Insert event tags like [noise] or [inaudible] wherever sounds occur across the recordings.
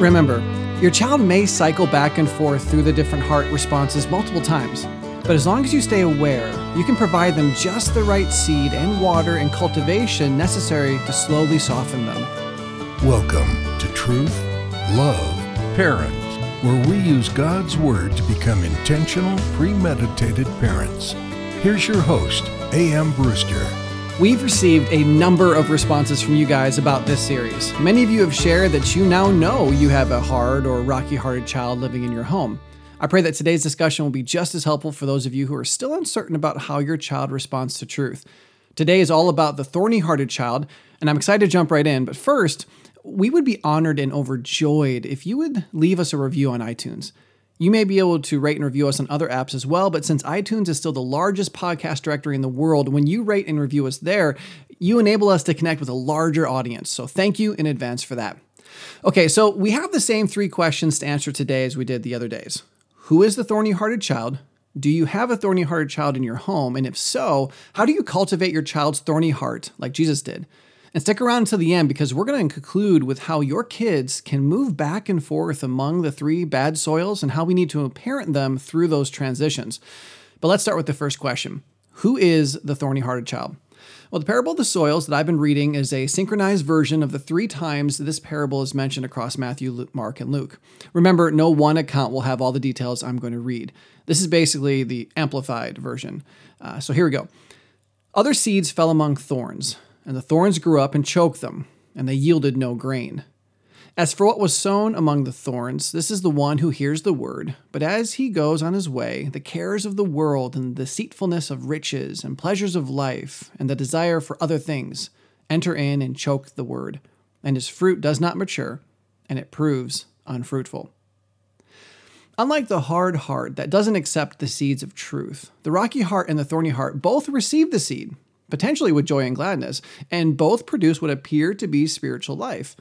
Remember, your child may cycle back and forth through the different heart responses multiple times, but as long as you stay aware, you can provide them just the right seed and water and cultivation necessary to slowly soften them. Welcome to Truth, Love, Parents, where we use God's Word to become intentional, premeditated parents. Here's your host, A.M. Brewster. We've received a number of responses from you guys about this series. Many of you have shared that you now know you have a hard or rocky hearted child living in your home. I pray that today's discussion will be just as helpful for those of you who are still uncertain about how your child responds to truth. Today is all about the thorny hearted child, and I'm excited to jump right in. But first, we would be honored and overjoyed if you would leave us a review on iTunes. You may be able to rate and review us on other apps as well, but since iTunes is still the largest podcast directory in the world, when you rate and review us there, you enable us to connect with a larger audience. So thank you in advance for that. Okay, so we have the same three questions to answer today as we did the other days Who is the thorny hearted child? Do you have a thorny hearted child in your home? And if so, how do you cultivate your child's thorny heart like Jesus did? And stick around to the end because we're going to conclude with how your kids can move back and forth among the three bad soils and how we need to parent them through those transitions. But let's start with the first question Who is the thorny hearted child? Well, the parable of the soils that I've been reading is a synchronized version of the three times this parable is mentioned across Matthew, Mark, and Luke. Remember, no one account will have all the details I'm going to read. This is basically the amplified version. Uh, so here we go. Other seeds fell among thorns and the thorns grew up and choked them, and they yielded no grain. As for what was sown among the thorns, this is the one who hears the word, but as he goes on his way, the cares of the world and the deceitfulness of riches and pleasures of life and the desire for other things enter in and choke the word, and his fruit does not mature, and it proves unfruitful. Unlike the hard heart that doesn't accept the seeds of truth, the rocky heart and the thorny heart both receive the seed potentially with joy and gladness, and both produce what appear to be spiritual life.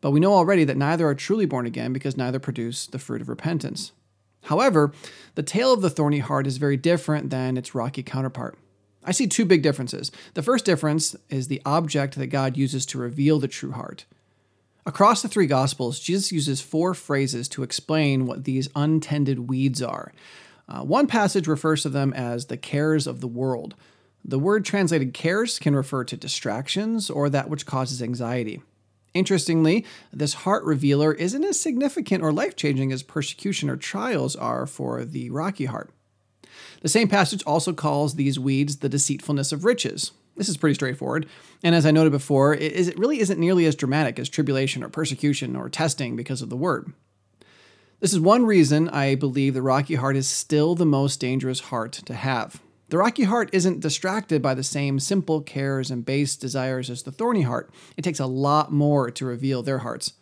But we know already that neither are truly born again because neither produce the fruit of repentance. However, the tale of the thorny heart is very different than its rocky counterpart. I see two big differences. The first difference is the object that God uses to reveal the true heart. Across the three Gospels, Jesus uses four phrases to explain what these untended weeds are. Uh, one passage refers to them as the cares of the world, the word translated cares can refer to distractions or that which causes anxiety. Interestingly, this heart revealer isn't as significant or life changing as persecution or trials are for the rocky heart. The same passage also calls these weeds the deceitfulness of riches. This is pretty straightforward, and as I noted before, it, really isn't nearly as dramatic as tribulation or persecution or testing because of the word. This is one reason I believe the rocky heart is still the most dangerous heart to have. The rocky heart isn't distracted by the same simple cares and base desires as the thorny heart. It takes a lot more to reveal their hearts.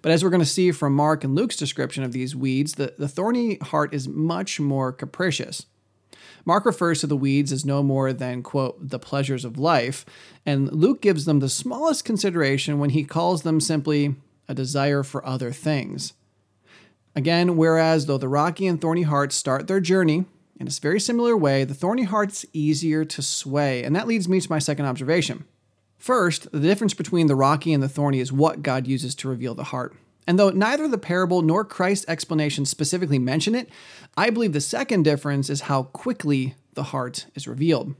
But as we're going to see from Mark and Luke's description of these weeds, the, the thorny heart is much more capricious. Mark refers to the weeds as no more than, quote, the pleasures of life, and Luke gives them the smallest consideration when he calls them simply a desire for other things. Again, whereas though the rocky and thorny hearts start their journey in a very similar way, the thorny heart's easier to sway, and that leads me to my second observation. First, the difference between the rocky and the thorny is what God uses to reveal the heart. And though neither the parable nor Christ's explanation specifically mention it, I believe the second difference is how quickly the heart is revealed.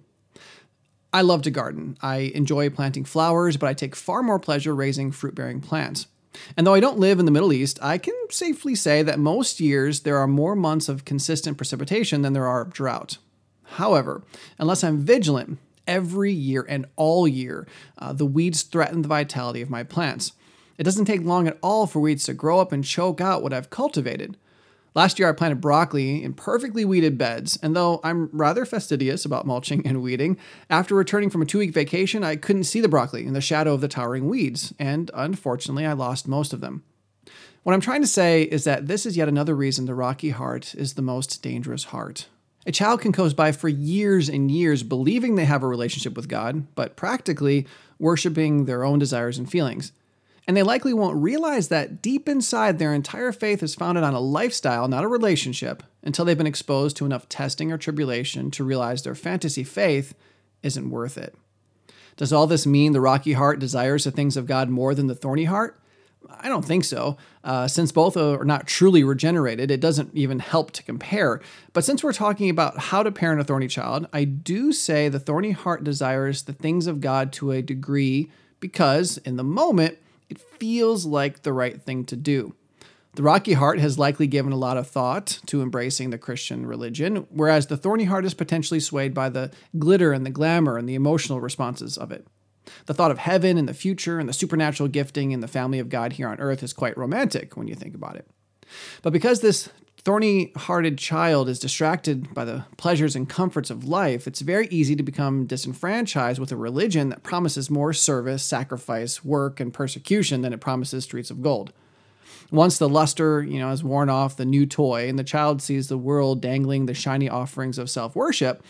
I love to garden. I enjoy planting flowers, but I take far more pleasure raising fruit bearing plants. And though I don't live in the Middle East, I can safely say that most years there are more months of consistent precipitation than there are of drought. However, unless I'm vigilant, every year and all year, uh, the weeds threaten the vitality of my plants. It doesn't take long at all for weeds to grow up and choke out what I've cultivated. Last year, I planted broccoli in perfectly weeded beds, and though I'm rather fastidious about mulching and weeding, after returning from a two week vacation, I couldn't see the broccoli in the shadow of the towering weeds, and unfortunately, I lost most of them. What I'm trying to say is that this is yet another reason the rocky heart is the most dangerous heart. A child can coast by for years and years believing they have a relationship with God, but practically worshiping their own desires and feelings. And they likely won't realize that deep inside their entire faith is founded on a lifestyle, not a relationship, until they've been exposed to enough testing or tribulation to realize their fantasy faith isn't worth it. Does all this mean the rocky heart desires the things of God more than the thorny heart? I don't think so. Uh, since both are not truly regenerated, it doesn't even help to compare. But since we're talking about how to parent a thorny child, I do say the thorny heart desires the things of God to a degree because, in the moment, it feels like the right thing to do. The rocky heart has likely given a lot of thought to embracing the Christian religion, whereas the thorny heart is potentially swayed by the glitter and the glamour and the emotional responses of it. The thought of heaven and the future and the supernatural gifting in the family of God here on earth is quite romantic when you think about it. But because this thorny hearted child is distracted by the pleasures and comforts of life, it's very easy to become disenfranchised with a religion that promises more service, sacrifice, work, and persecution than it promises streets of gold. Once the luster, you know, has worn off the new toy and the child sees the world dangling the shiny offerings of self-worship,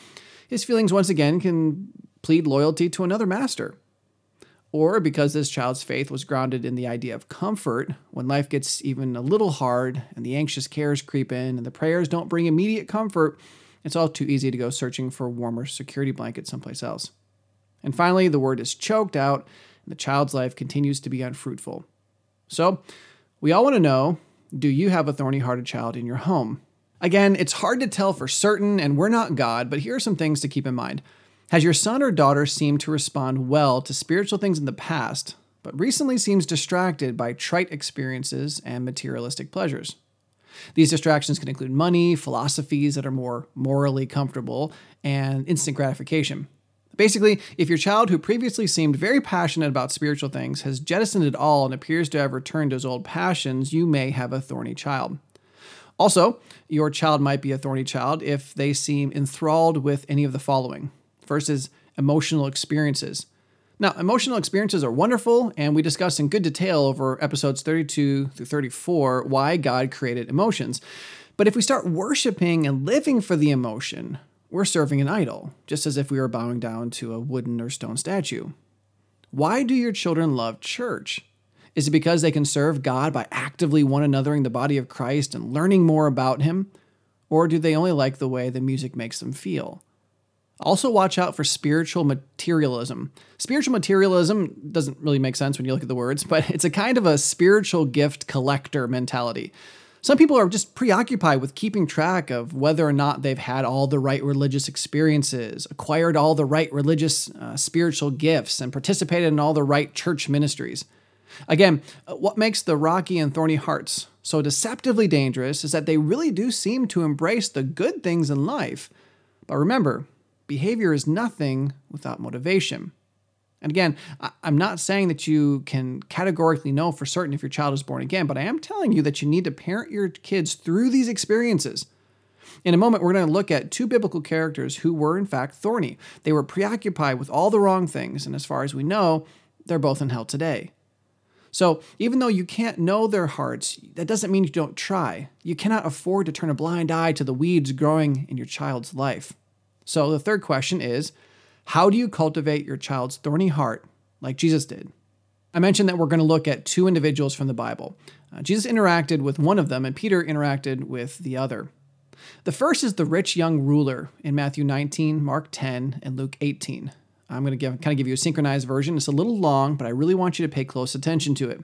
his feelings once again can plead loyalty to another master or because this child's faith was grounded in the idea of comfort when life gets even a little hard and the anxious cares creep in and the prayers don't bring immediate comfort, it's all too easy to go searching for a warmer security blanket someplace else. And finally, the word is choked out and the child's life continues to be unfruitful. So, we all want to know do you have a thorny hearted child in your home? Again, it's hard to tell for certain, and we're not God, but here are some things to keep in mind. Has your son or daughter seemed to respond well to spiritual things in the past, but recently seems distracted by trite experiences and materialistic pleasures? These distractions can include money, philosophies that are more morally comfortable, and instant gratification. Basically, if your child who previously seemed very passionate about spiritual things has jettisoned it all and appears to have returned to his old passions, you may have a thorny child. Also, your child might be a thorny child if they seem enthralled with any of the following Is emotional experiences. Now, emotional experiences are wonderful, and we discussed in good detail over episodes 32 through 34 why God created emotions. But if we start worshiping and living for the emotion, we're serving an idol, just as if we were bowing down to a wooden or stone statue. Why do your children love church? Is it because they can serve God by actively one anothering the body of Christ and learning more about Him? Or do they only like the way the music makes them feel? Also, watch out for spiritual materialism. Spiritual materialism doesn't really make sense when you look at the words, but [laughs] it's a kind of a spiritual gift collector mentality. Some people are just preoccupied with keeping track of whether or not they've had all the right religious experiences, acquired all the right religious uh, spiritual gifts, and participated in all the right church ministries. Again, uh, what makes the rocky and thorny hearts so deceptively dangerous is that they really do seem to embrace the good things in life. But remember, behavior is nothing without motivation. And again, I'm not saying that you can categorically know for certain if your child is born again, but I am telling you that you need to parent your kids through these experiences. In a moment, we're going to look at two biblical characters who were, in fact, thorny. They were preoccupied with all the wrong things, and as far as we know, they're both in hell today. So, even though you can't know their hearts, that doesn't mean you don't try. You cannot afford to turn a blind eye to the weeds growing in your child's life. So the third question is how do you cultivate your child's thorny heart like Jesus did? I mentioned that we're going to look at two individuals from the Bible. Uh, Jesus interacted with one of them, and Peter interacted with the other. The first is the rich young ruler in Matthew 19, Mark 10, and Luke 18. I'm going to give, kind of give you a synchronized version. It's a little long, but I really want you to pay close attention to it.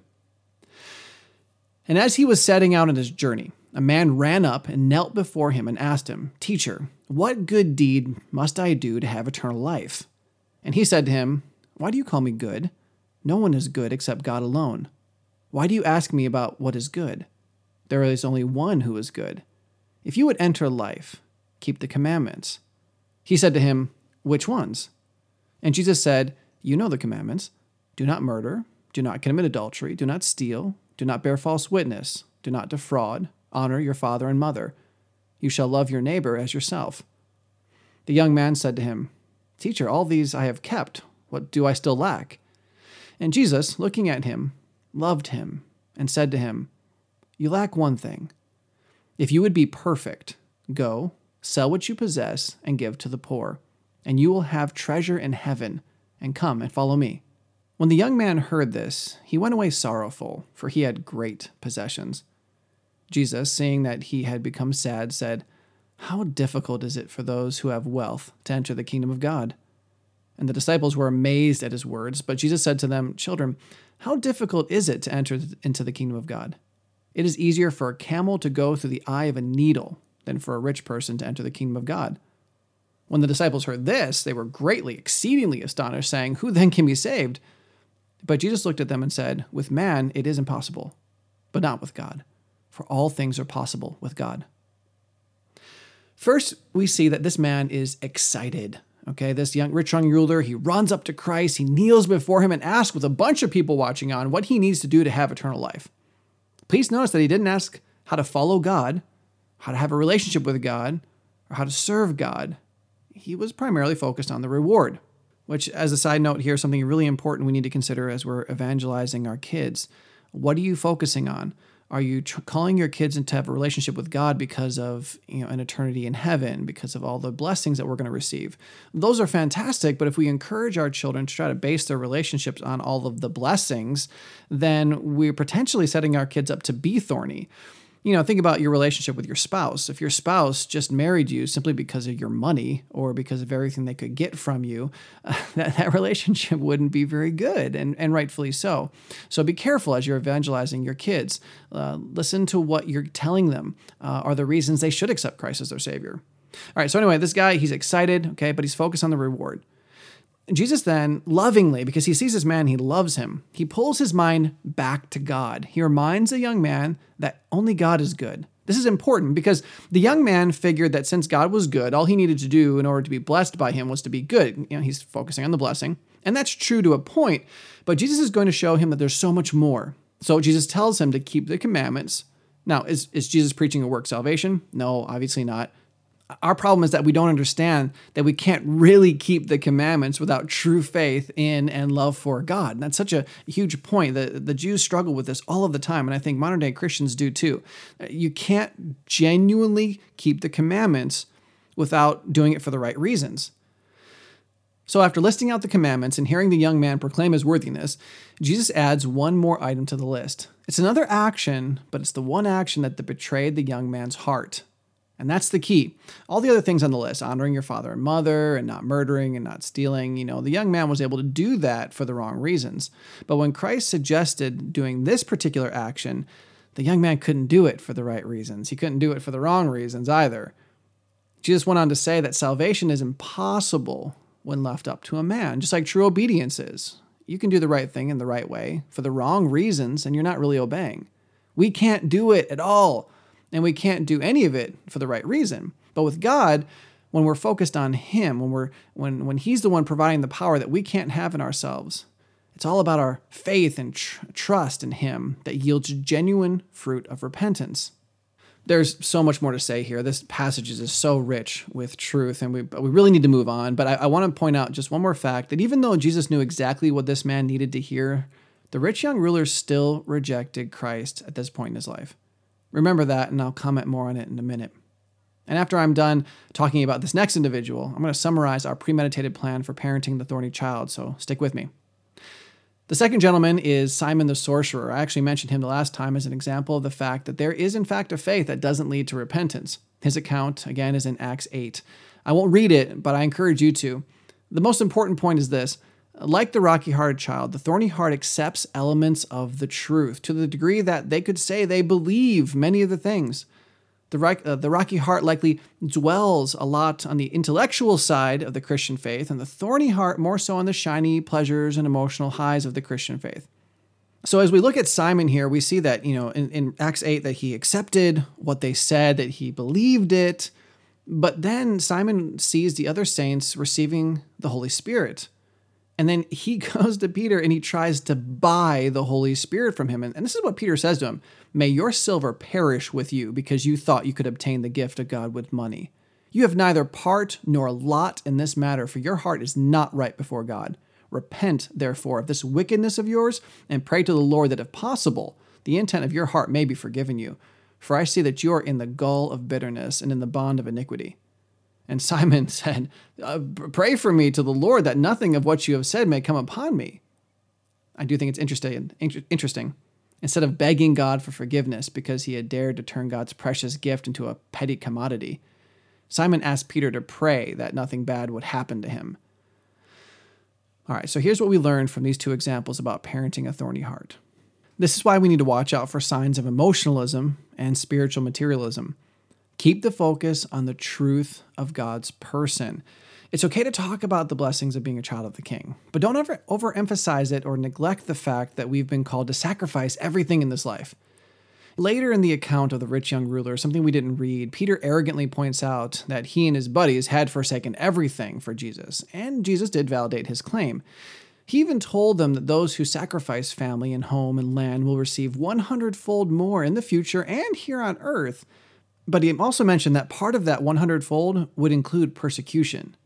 And as he was setting out on his journey, a man ran up and knelt before him and asked him, Teacher, what good deed must I do to have eternal life? And he said to him, Why do you call me good? No one is good except God alone. Why do you ask me about what is good? There is only one who is good. If you would enter life, keep the commandments. He said to him, Which ones? And Jesus said, You know the commandments do not murder, do not commit adultery, do not steal, do not bear false witness, do not defraud Honor your father and mother. You shall love your neighbor as yourself. The young man said to him, Teacher, all these I have kept. What do I still lack? And Jesus, looking at him, loved him and said to him, You lack one thing. If you would be perfect, go, sell what you possess, and give to the poor, and you will have treasure in heaven, and come and follow me. When the young man heard this, he went away sorrowful, for he had great possessions. Jesus, seeing that he had become sad, said, How difficult is it for those who have wealth to enter the kingdom of God? And the disciples were amazed at his words, but Jesus said to them, Children, how difficult is it to enter into the kingdom of God? It is easier for a camel to go through the eye of a needle than for a rich person to enter the kingdom of God. When the disciples heard this, they were greatly, exceedingly astonished, saying, Who then can be saved? But Jesus looked at them and said, With man it is impossible, but not with God, for all things are possible with God. First, we see that this man is excited Okay, this young rich young ruler, he runs up to Christ, he kneels before him and asks with a bunch of people watching on what he needs to do to have eternal life. Please notice that he didn't ask how to follow God, how to have a relationship with God, or how to serve God. He was primarily focused on the reward, which, as a side note here, something really important we need to consider as we're evangelizing our kids. What are you focusing on? Are you tr- calling your kids into have a relationship with God because of you know an eternity in heaven, because of all the blessings that we're going to receive? Those are fantastic, but if we encourage our children to try to base their relationships on all of the blessings, then we're potentially setting our kids up to be thorny you know, think about your relationship with your spouse. If your spouse just married you simply because of your money or because of everything they could get from you, uh, [laughs] that, that relationship wouldn't be very good, and, and rightfully so. So be careful as you're evangelizing your kids. Uh, listen to what you're telling them uh, are the reasons they should accept Christ as their Savior. All right, so anyway, this guy, he's excited, okay, but he's focused on the reward. Jesus then, lovingly, because he sees this man, he loves him, he pulls his mind back to God. He reminds the young man that only God is good. This is important because the young man figured that since God was good, all he needed to do in order to be blessed by him was to be good. You know, he's focusing on the blessing. And that's true to a point, but Jesus is going to show him that there's so much more. So Jesus tells him to keep the commandments. Now, is, is Jesus preaching a work salvation? No, obviously not our problem is that we don't understand that we can't really keep the commandments without true faith in and love for God. And that's such a huge point. The, the Jews struggle with this all of the time, and I think modern day Christians do too. Uh, you can't genuinely keep the commandments without doing it for the right reasons. So, after listing out the commandments and hearing the young man proclaim his worthiness, Jesus adds one more item to the list. It's another action, but it's the one action that betrayed the young man's heart. And that's the key. All the other things on the list, honoring your father and mother and not murdering and not stealing, you know, the young man was able to do that for the wrong reasons. But when Christ suggested doing this particular action, the young man couldn't do it for the right reasons. He couldn't do it for the wrong reasons either. Jesus went on to say that salvation is impossible when left up to a man, just like true obedience is. You can do the right thing in the right way for the wrong reasons, and you're not really obeying. We can't do it at all and we can't do any of it for the right reason. But with God, when we're focused on Him, when we're when when He's the one providing the power that we can't have in ourselves, it's all about our faith and tr- trust in Him that yields genuine fruit of repentance. There's so much more to say here. This passage is so rich with truth, and we, we really need to move on. But I, I want to point out just one more fact that even though Jesus knew exactly what this man needed to hear, the rich young ruler still rejected Christ at this point in his life. Remember that, and I'll comment more on it in a minute. And after I'm done talking about this next individual, I'm going to summarize our premeditated plan for parenting the thorny child, so stick with me. The second gentleman is Simon the sorcerer. I actually mentioned him the last time as an example of the fact that there is, in fact, a faith that doesn't lead to repentance. His account, again, is in Acts 8. I won't read it, but I encourage you to. The most important point is this like the rocky hearted child, the thorny heart accepts elements of the truth to the degree that they could say they believe many of the things. The, uh, the rocky heart likely dwells a lot on the intellectual side of the Christian faith, and the thorny heart more so on the shiny pleasures and emotional highs of the Christian faith. So as we look at Simon here, we see that, you know, in, in Acts 8 that he accepted what they said, that he believed it, but then Simon sees the other saints receiving the Holy Spirit. And then he [laughs] goes to Peter and he tries to buy the Holy Spirit from him. And, and, this is what Peter says to him May your silver perish with you because you thought you could obtain the gift of God with money. You have neither part nor lot in this matter, for your heart is not right before God. Repent, therefore, of this wickedness of yours and pray to the Lord that, if possible, the intent of your heart may be forgiven you. For I see that you are in the gall of bitterness and in the bond of iniquity. And Simon [laughs] said, uh, Pray for me to the Lord that nothing of what you have said may come upon me. I do think it's interesting. Interesting. Instead of begging God for forgiveness because he had dared to turn God's precious gift into a petty commodity, Simon asked Peter to pray that nothing bad would happen to him. All right, so here's what we learned from these two examples about parenting a thorny heart. This is why we need to watch out for signs of emotionalism and spiritual materialism. Keep the focus on the truth of God's person. It's okay to talk about the blessings of being a child of the king, but don't ever overemphasize it or neglect the fact that we've been called to sacrifice everything in this life. Later in the account of the rich young ruler, something we didn't read, Peter arrogantly points out that he and his buddies had forsaken everything for Jesus, and Jesus did validate his claim. He even told them that those who sacrifice family and home and land will receive 100 fold more in the future and here on earth. But he also mentioned that part of that 100 fold would include persecution.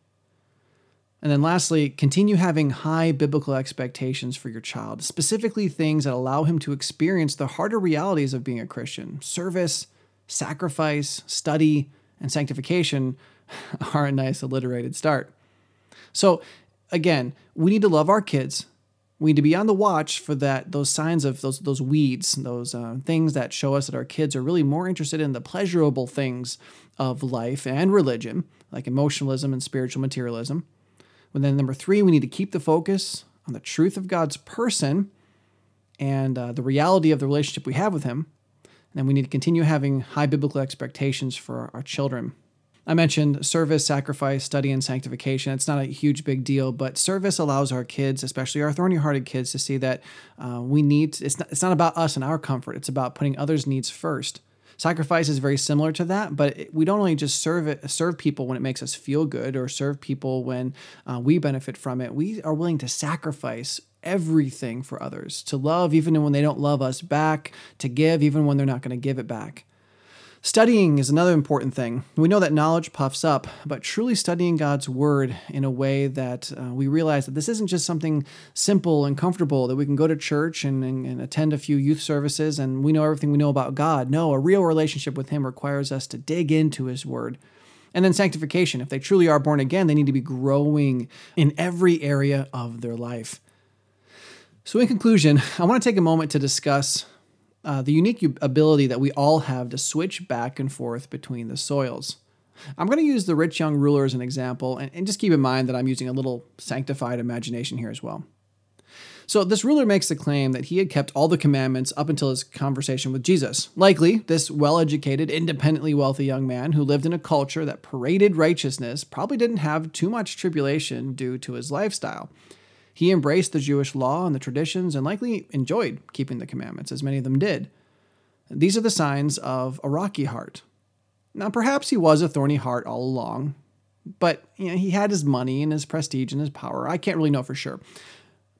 And then lastly, continue having high biblical expectations for your child, specifically things that allow him to experience the harder realities of being a Christian. Service, sacrifice, study, and sanctification [laughs] are a nice alliterated start. So, again, we need to love our kids. We need to be on the watch for that those signs of those those weeds, those uh, things that show us that our kids are really more interested in the pleasurable things of life and religion, like emotionalism and spiritual materialism. And then number three, we need to keep the focus on the truth of God's person and uh, the reality of the relationship we have with Him. And we need to continue having high biblical expectations for our children. I mentioned service, sacrifice, study, and sanctification. It's not a huge big deal, but service allows our kids, especially our thorny hearted kids, to see that uh, we need, it's not, it's not about us and our comfort, it's about putting others' needs first. Sacrifice is very similar to that, but we don't only just serve it, serve people when it makes us feel good, or serve people when uh, we benefit from it. We are willing to sacrifice everything for others, to love even when they don't love us back, to give even when they're not going to give it back. Studying is another important thing. We know that knowledge puffs up, but truly studying God's Word in a way that uh, we realize that this isn't just something simple and comfortable that we can go to church and, and, and attend a few youth services and we know everything we know about God. No, a real relationship with Him requires us to dig into His Word. And then sanctification. If they truly are born again, they need to be growing in every area of their life. So, in conclusion, I want to take a moment to discuss uh, the unique ability that we all have to switch back and forth between the soils. I'm going to use the rich young ruler as an example, and, and just keep in mind that I'm using a little sanctified imagination here as well. So, this ruler makes the claim that he had kept all the commandments up until his conversation with Jesus. Likely, this well educated, independently wealthy young man who lived in a culture that paraded righteousness probably didn't have too much tribulation due to his lifestyle. He embraced the Jewish law and the traditions and likely enjoyed keeping the commandments, as many of them did. These are the signs of a rocky heart. Now, perhaps he was a thorny heart all along, but you know, he had his money and his prestige and his power. I can't really know for sure.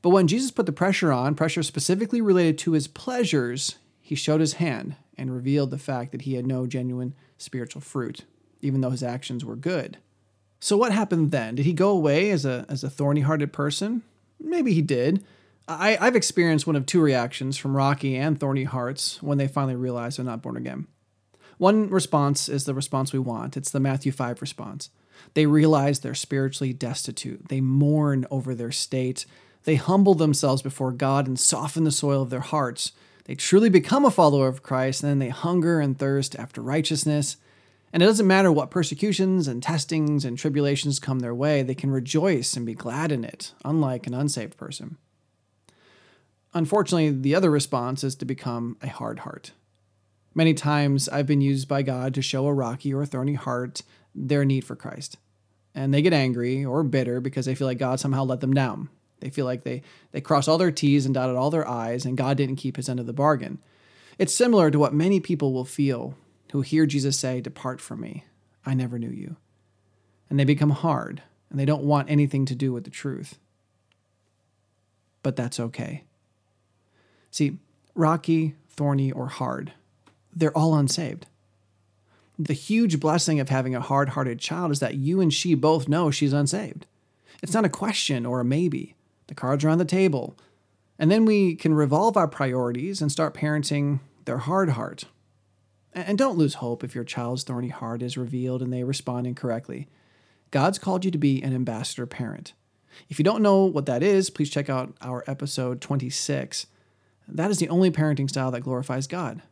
But when Jesus put the pressure on, pressure specifically related to his pleasures, he showed his hand and revealed the fact that he had no genuine spiritual fruit, even though his actions were good. So what happened then? Did he go away as a as a thorny hearted person? Maybe he did. I, I've experienced one of two reactions from rocky and thorny hearts when they finally realize they're not born again. One response is the response we want. It's the Matthew 5 response. They realize they're spiritually destitute. They mourn over their state. They humble themselves before God and soften the soil of their hearts. They truly become a follower of Christ, and then they hunger and thirst after righteousness. And it doesn't matter what persecutions and testings and tribulations come their way, they can rejoice and be glad in it, unlike an unsaved person. Unfortunately, the other response is to become a hard heart. Many times I've been used by God to show a rocky or a thorny heart their need for Christ. And they get angry or bitter because they feel like God somehow let them down. They feel like they, they crossed all their T's and dotted all their I's, and God didn't keep his end of the bargain. It's similar to what many people will feel who hear Jesus say, Depart from me, I never knew you. And they become hard, and they don't want anything to do with the truth. But that's okay. See, rocky, thorny, or hard, they're all unsaved. The huge blessing of having a hard hearted child is that you and she both know she's unsaved. It's not a question or a maybe. The cards are on the table. And then we can revolve our priorities and start parenting their hard heart and don't lose hope if your child's thorny heart is revealed and they respond incorrectly. God's called you to be an ambassador parent. If you don't know what that is, please check out our episode 26. That is the only parenting style that glorifies God.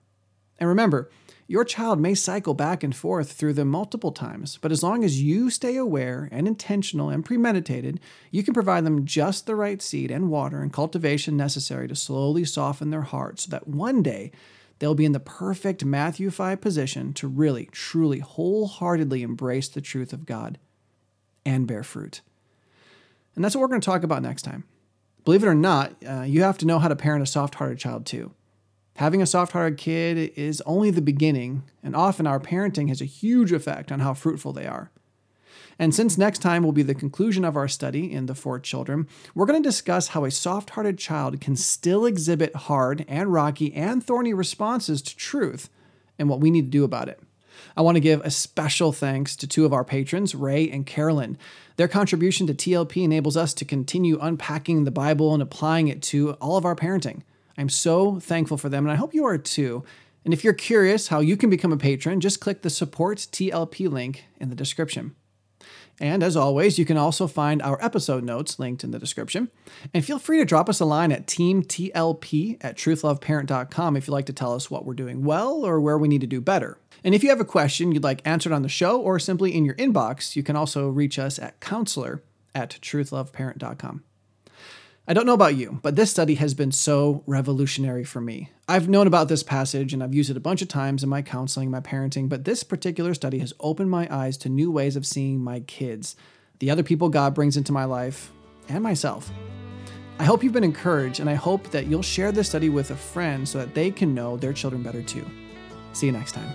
And remember, your child may cycle back and forth through them multiple times, but as long as you stay aware and intentional and premeditated, you can provide them just the right seed and water and cultivation necessary to slowly soften their hearts so that one day they'll be in the perfect Matthew 5 position to really, truly, wholeheartedly embrace the truth of God and bear fruit. And that's what we're going to talk about next time. Believe it or not, uh, you have to know how to parent a soft hearted child too. Having a soft hearted kid is only the beginning, and often our parenting has a huge effect on how fruitful they are. And since next time will be the conclusion of our study in the four children, we're going to discuss how a soft hearted child can still exhibit hard and rocky and thorny responses to truth and what we need to do about it. I want to give a special thanks to two of our patrons, Ray and Carolyn. Their contribution to TLP enables us to continue unpacking the Bible and applying it to all of our parenting. I'm so thankful for them, and I hope you are too. And if you're curious how you can become a patron, just click the Support TLP link in the description. And as always, you can also find our episode notes linked in the description. And feel free to drop us a line at teamtlp at truthloveparent.com if you'd like to tell us what we're doing well or where we need to do better. And if you have a question you'd like answered on the show or simply in your inbox, you can also reach us at counselor at truthloveparent.com. I don't know about you, but this study has been so revolutionary for me. I've known about this passage and I've used it a bunch of times in my counseling, my parenting, but this particular study has opened my eyes to new ways of seeing my kids, the other people God brings into my life, and myself. I hope you've been encouraged, and I hope that you'll share this study with a friend so that they can know their children better too. See you next time.